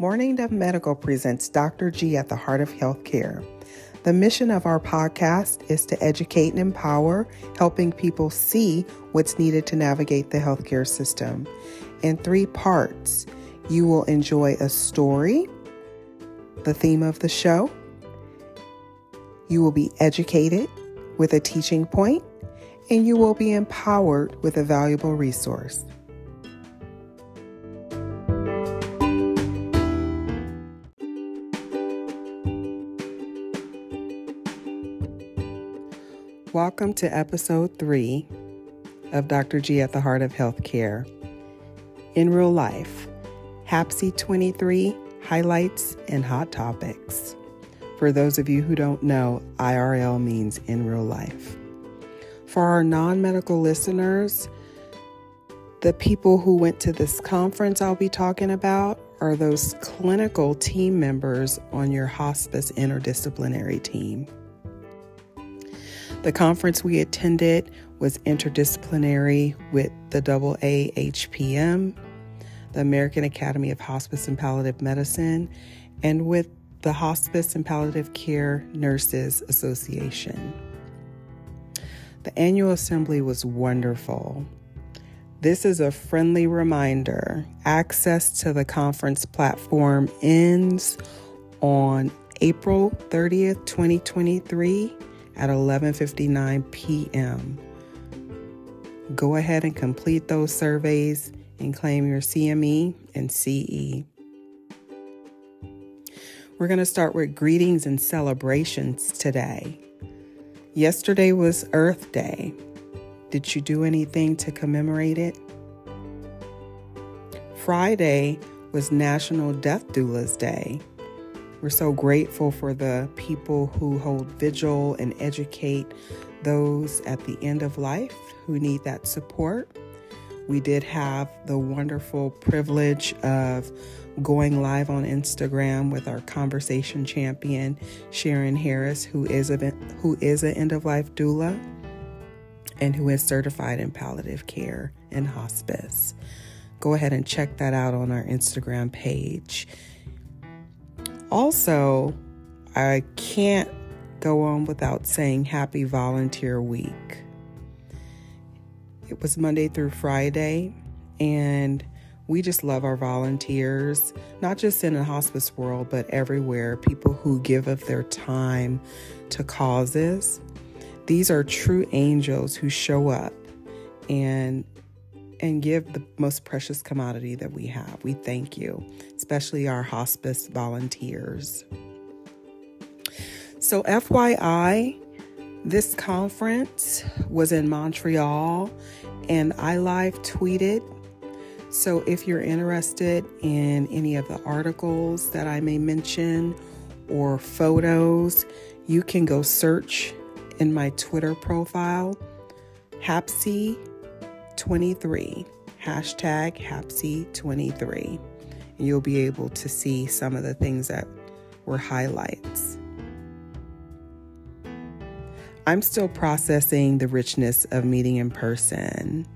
Mourning Dove Medical presents Dr. G at the Heart of Healthcare. The mission of our podcast is to educate and empower, helping people see what's needed to navigate the healthcare system. In three parts, you will enjoy a story, the theme of the show, you will be educated with a teaching point, and you will be empowered with a valuable resource. Welcome to episode three of Dr. G at the Heart of Healthcare. In real life, HAPC 23 highlights and hot topics. For those of you who don't know, IRL means in real life. For our non medical listeners, the people who went to this conference I'll be talking about are those clinical team members on your hospice interdisciplinary team. The conference we attended was interdisciplinary with the AAHPM, the American Academy of Hospice and Palliative Medicine, and with the Hospice and Palliative Care Nurses Association. The annual assembly was wonderful. This is a friendly reminder. Access to the conference platform ends on April 30th, 2023 at 11:59 p.m. Go ahead and complete those surveys and claim your CME and CE. We're going to start with greetings and celebrations today. Yesterday was Earth Day. Did you do anything to commemorate it? Friday was National Death Doulas Day. We're so grateful for the people who hold vigil and educate those at the end of life who need that support. We did have the wonderful privilege of going live on Instagram with our conversation champion Sharon Harris, who is a who is an end of life doula and who is certified in palliative care and hospice. Go ahead and check that out on our Instagram page. Also, I can't go on without saying Happy Volunteer Week. It was Monday through Friday, and we just love our volunteers, not just in the hospice world, but everywhere. People who give of their time to causes. These are true angels who show up and and give the most precious commodity that we have. We thank you, especially our hospice volunteers. So, FYI, this conference was in Montreal and I live tweeted. So, if you're interested in any of the articles that I may mention or photos, you can go search in my Twitter profile, HAPC 23, hashtag HAPC23. And you'll be able to see some of the things that were highlights. I'm still processing the richness of meeting in person.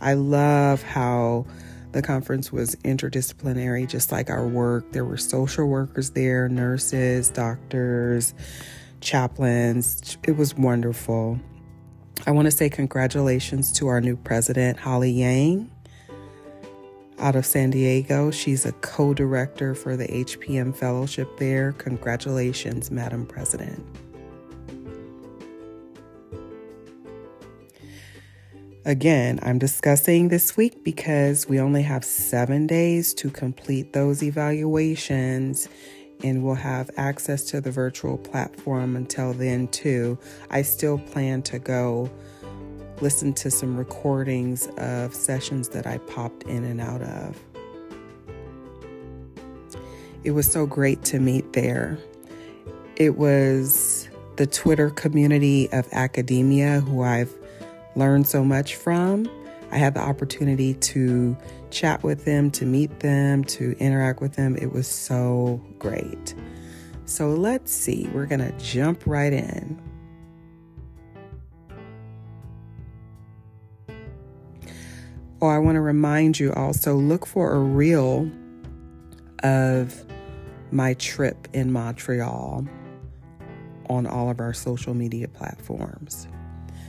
I love how the conference was interdisciplinary, just like our work. There were social workers there, nurses, doctors, chaplains. It was wonderful. I want to say congratulations to our new president, Holly Yang, out of San Diego. She's a co director for the HPM Fellowship there. Congratulations, Madam President. Again, I'm discussing this week because we only have seven days to complete those evaluations and we'll have access to the virtual platform until then, too. I still plan to go listen to some recordings of sessions that I popped in and out of. It was so great to meet there. It was the Twitter community of academia who I've learned so much from. I had the opportunity to chat with them, to meet them, to interact with them. It was so great. So let's see, we're going to jump right in. Oh, I want to remind you also look for a reel of my trip in Montreal on all of our social media platforms.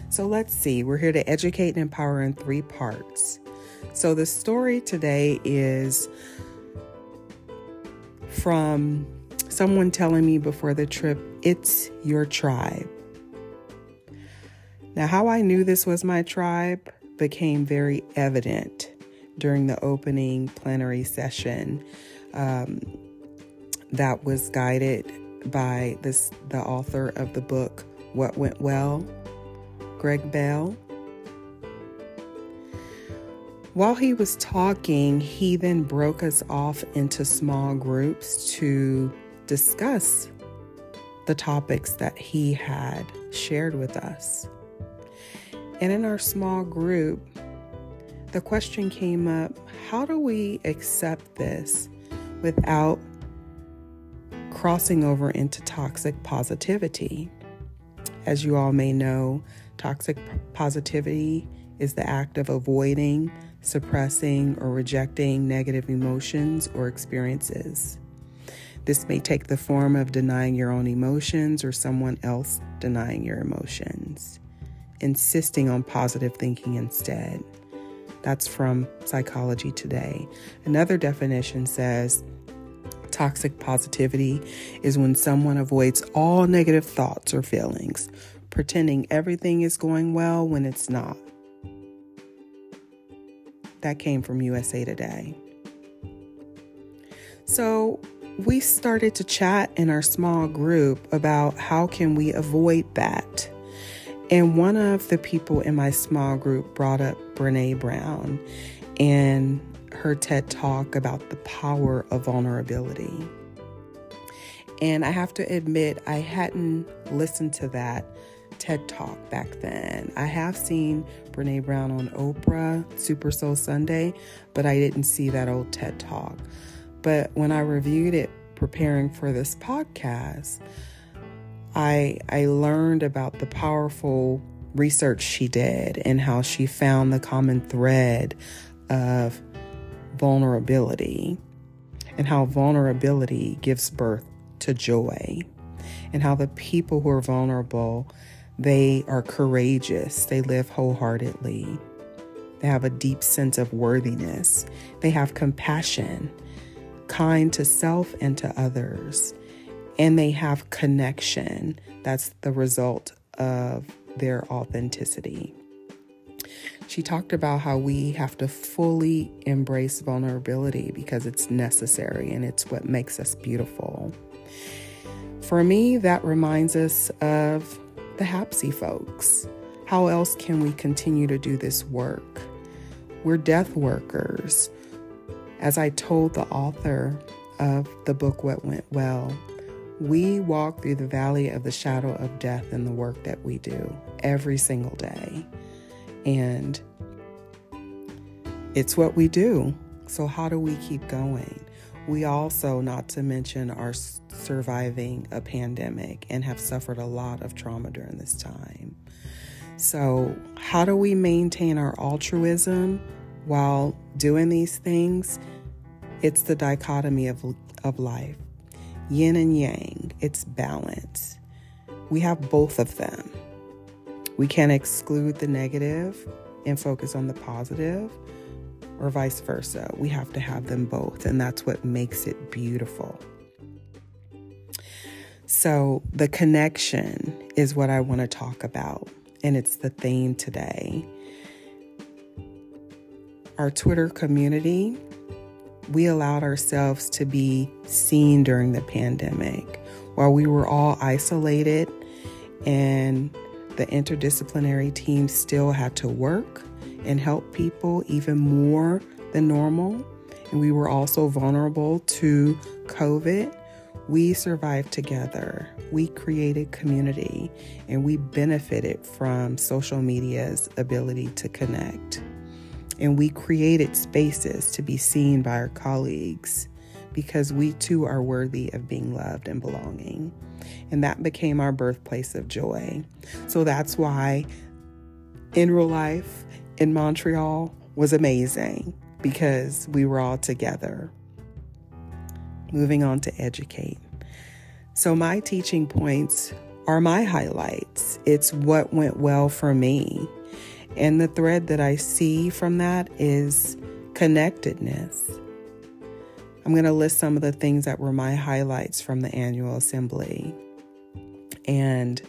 So let's see, we're here to educate and empower in three parts. So the story today is from someone telling me before the trip, it's your tribe. Now, how I knew this was my tribe became very evident during the opening plenary session um, that was guided by this the author of the book What Went Well Greg Bell. While he was talking, he then broke us off into small groups to discuss the topics that he had shared with us. And in our small group, the question came up how do we accept this without crossing over into toxic positivity? As you all may know, Toxic positivity is the act of avoiding, suppressing, or rejecting negative emotions or experiences. This may take the form of denying your own emotions or someone else denying your emotions, insisting on positive thinking instead. That's from Psychology Today. Another definition says toxic positivity is when someone avoids all negative thoughts or feelings, pretending everything is going well when it's not. That came from USA Today. So, we started to chat in our small group about how can we avoid that. And one of the people in my small group brought up Brené Brown and her TED talk about the power of vulnerability. And I have to admit, I hadn't listened to that TED Talk back then. I have seen Brené Brown on Oprah, Super Soul Sunday, but I didn't see that old TED Talk. But when I reviewed it preparing for this podcast, I I learned about the powerful research she did and how she found the common thread of vulnerability and how vulnerability gives birth to joy and how the people who are vulnerable they are courageous. They live wholeheartedly. They have a deep sense of worthiness. They have compassion, kind to self and to others. And they have connection. That's the result of their authenticity. She talked about how we have to fully embrace vulnerability because it's necessary and it's what makes us beautiful. For me, that reminds us of the Hapsy folks. How else can we continue to do this work? We're death workers. As I told the author of the book, What Went Well, we walk through the valley of the shadow of death in the work that we do every single day. And it's what we do. So, how do we keep going? We also, not to mention, are surviving a pandemic and have suffered a lot of trauma during this time. So, how do we maintain our altruism while doing these things? It's the dichotomy of, of life yin and yang, it's balance. We have both of them. We can't exclude the negative and focus on the positive or vice versa. We have to have them both, and that's what makes it beautiful. So, the connection is what I want to talk about, and it's the theme today. Our Twitter community, we allowed ourselves to be seen during the pandemic while we were all isolated and the interdisciplinary team still had to work and help people even more than normal. And we were also vulnerable to COVID. We survived together. We created community and we benefited from social media's ability to connect. And we created spaces to be seen by our colleagues because we too are worthy of being loved and belonging. And that became our birthplace of joy. So that's why in real life, in Montreal was amazing because we were all together. moving on to educate. So, my teaching points are my highlights. It's what went well for me. And the thread that I see from that is connectedness. I'm going to list some of the things that were my highlights from the annual assembly. And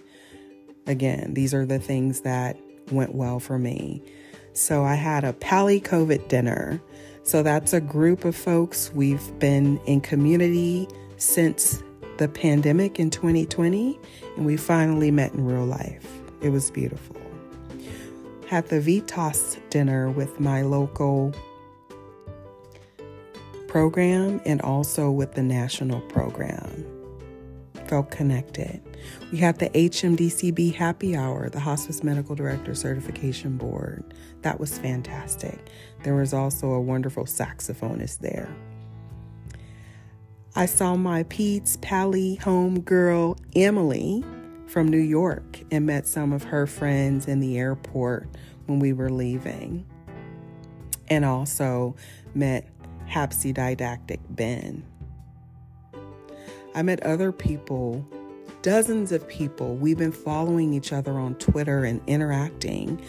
again, these are the things that went well for me. So I had a Pally COVID dinner. So that's a group of folks. We've been in community since the pandemic in 2020, and we finally met in real life. It was beautiful. Had the VITAS dinner with my local program and also with the national program. Felt connected. We had the HMDCB Happy Hour, the Hospice Medical Director Certification Board. That was fantastic. There was also a wonderful saxophonist there. I saw my Peds Pally home girl, Emily, from New York, and met some of her friends in the airport when we were leaving. And also met Hapsy Didactic Ben. I met other people, dozens of people. We've been following each other on Twitter and interacting,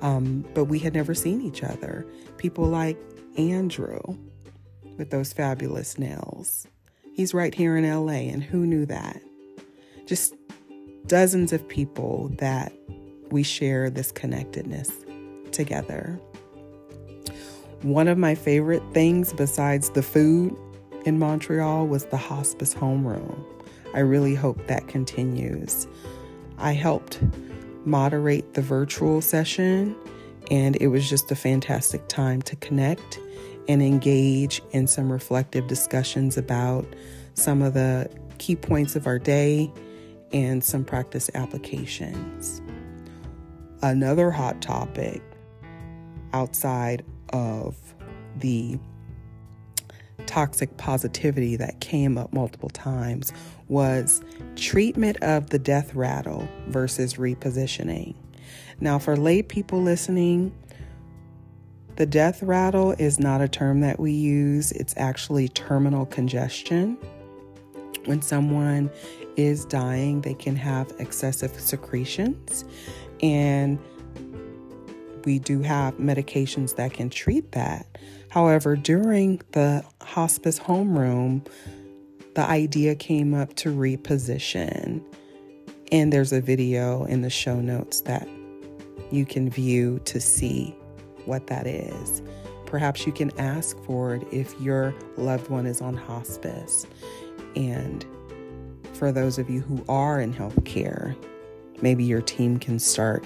um, but we had never seen each other. People like Andrew with those fabulous nails. He's right here in LA, and who knew that? Just dozens of people that we share this connectedness together. One of my favorite things besides the food in Montreal was the hospice homeroom. I really hope that continues. I helped moderate the virtual session, and it was just a fantastic time to connect and engage in some reflective discussions about some of the key points of our day and some practice applications. Another hot topic outside of the toxic positivity that came up multiple times was treatment of the death rattle versus repositioning. Now, for lay people listening, the death rattle is not a term that we use, it's actually terminal congestion. When someone is dying, they can have excessive secretions, and we do have medications that can treat that. However, during the hospice homeroom, the idea came up to reposition. And there's a video in the show notes that you can view to see what that is. Perhaps you can ask for it if your loved one is on hospice. And for those of you who are in healthcare, maybe your team can start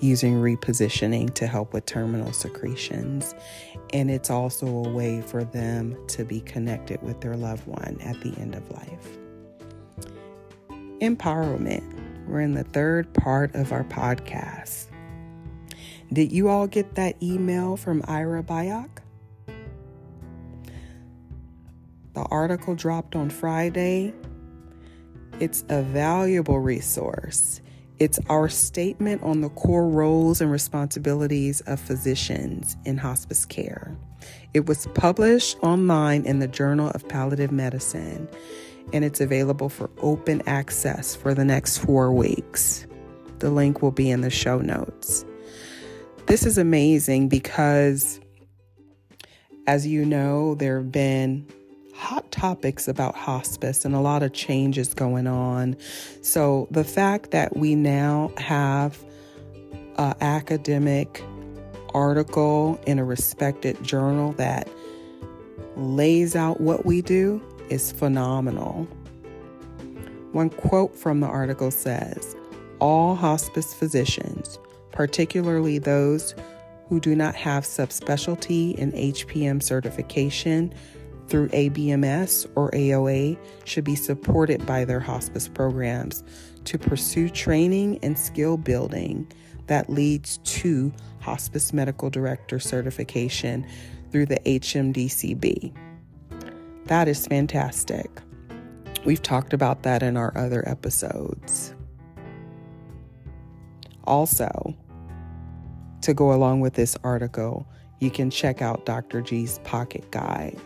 using repositioning to help with terminal secretions. And it's also a way for them to be connected with their loved one at the end of life. Empowerment. We're in the third part of our podcast. Did you all get that email from Ira Byock? The article dropped on Friday. It's a valuable resource. It's our statement on the core roles and responsibilities of physicians in hospice care. It was published online in the Journal of Palliative Medicine, and it's available for open access for the next four weeks. The link will be in the show notes. This is amazing because, as you know, there have been hot topics about hospice and a lot of changes going on. So, the fact that we now have an academic article in a respected journal that lays out what we do is phenomenal. One quote from the article says All hospice physicians particularly those who do not have subspecialty in HPM certification through ABMS or AOA, should be supported by their hospice programs to pursue training and skill building that leads to hospice medical director certification through the HMDCB. That is fantastic. We've talked about that in our other episodes. Also, to go along with this article, you can check out Dr. G's Pocket Guide.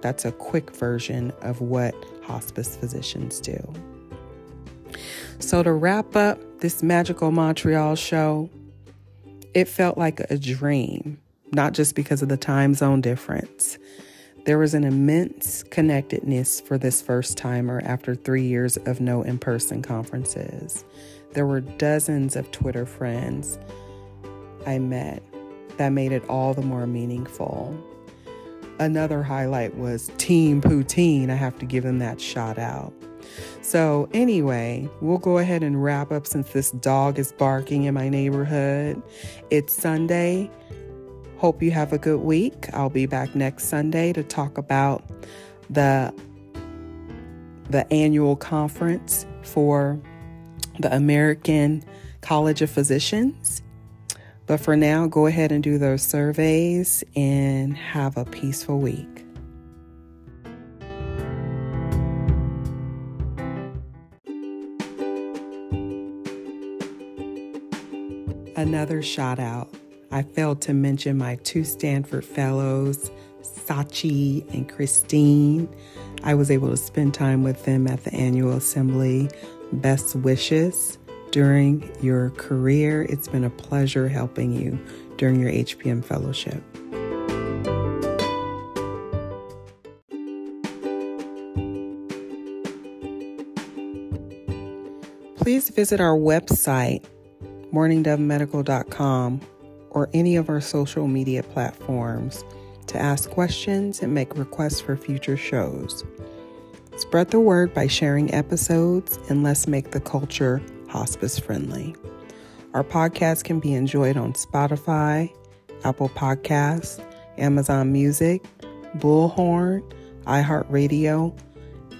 That's a quick version of what hospice physicians do. So, to wrap up this magical Montreal show, it felt like a dream, not just because of the time zone difference. There was an immense connectedness for this first timer after three years of no in person conferences. There were dozens of Twitter friends I met that made it all the more meaningful. Another highlight was Team Poutine. I have to give them that shout out. So, anyway, we'll go ahead and wrap up since this dog is barking in my neighborhood. It's Sunday. Hope you have a good week. I'll be back next Sunday to talk about the the annual conference for the American College of Physicians. But for now, go ahead and do those surveys and have a peaceful week. Another shout out. I failed to mention my two Stanford fellows, Sachi and Christine. I was able to spend time with them at the annual assembly. Best wishes during your career. It's been a pleasure helping you during your HPM fellowship. Please visit our website morningdovemedical.com, or any of our social media platforms to ask questions and make requests for future shows. Spread the word by sharing episodes and let's make the culture hospice friendly. Our podcast can be enjoyed on Spotify, Apple Podcasts, Amazon Music, Bullhorn, iHeartRadio,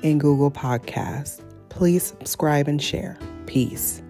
and Google Podcasts. Please subscribe and share. Peace.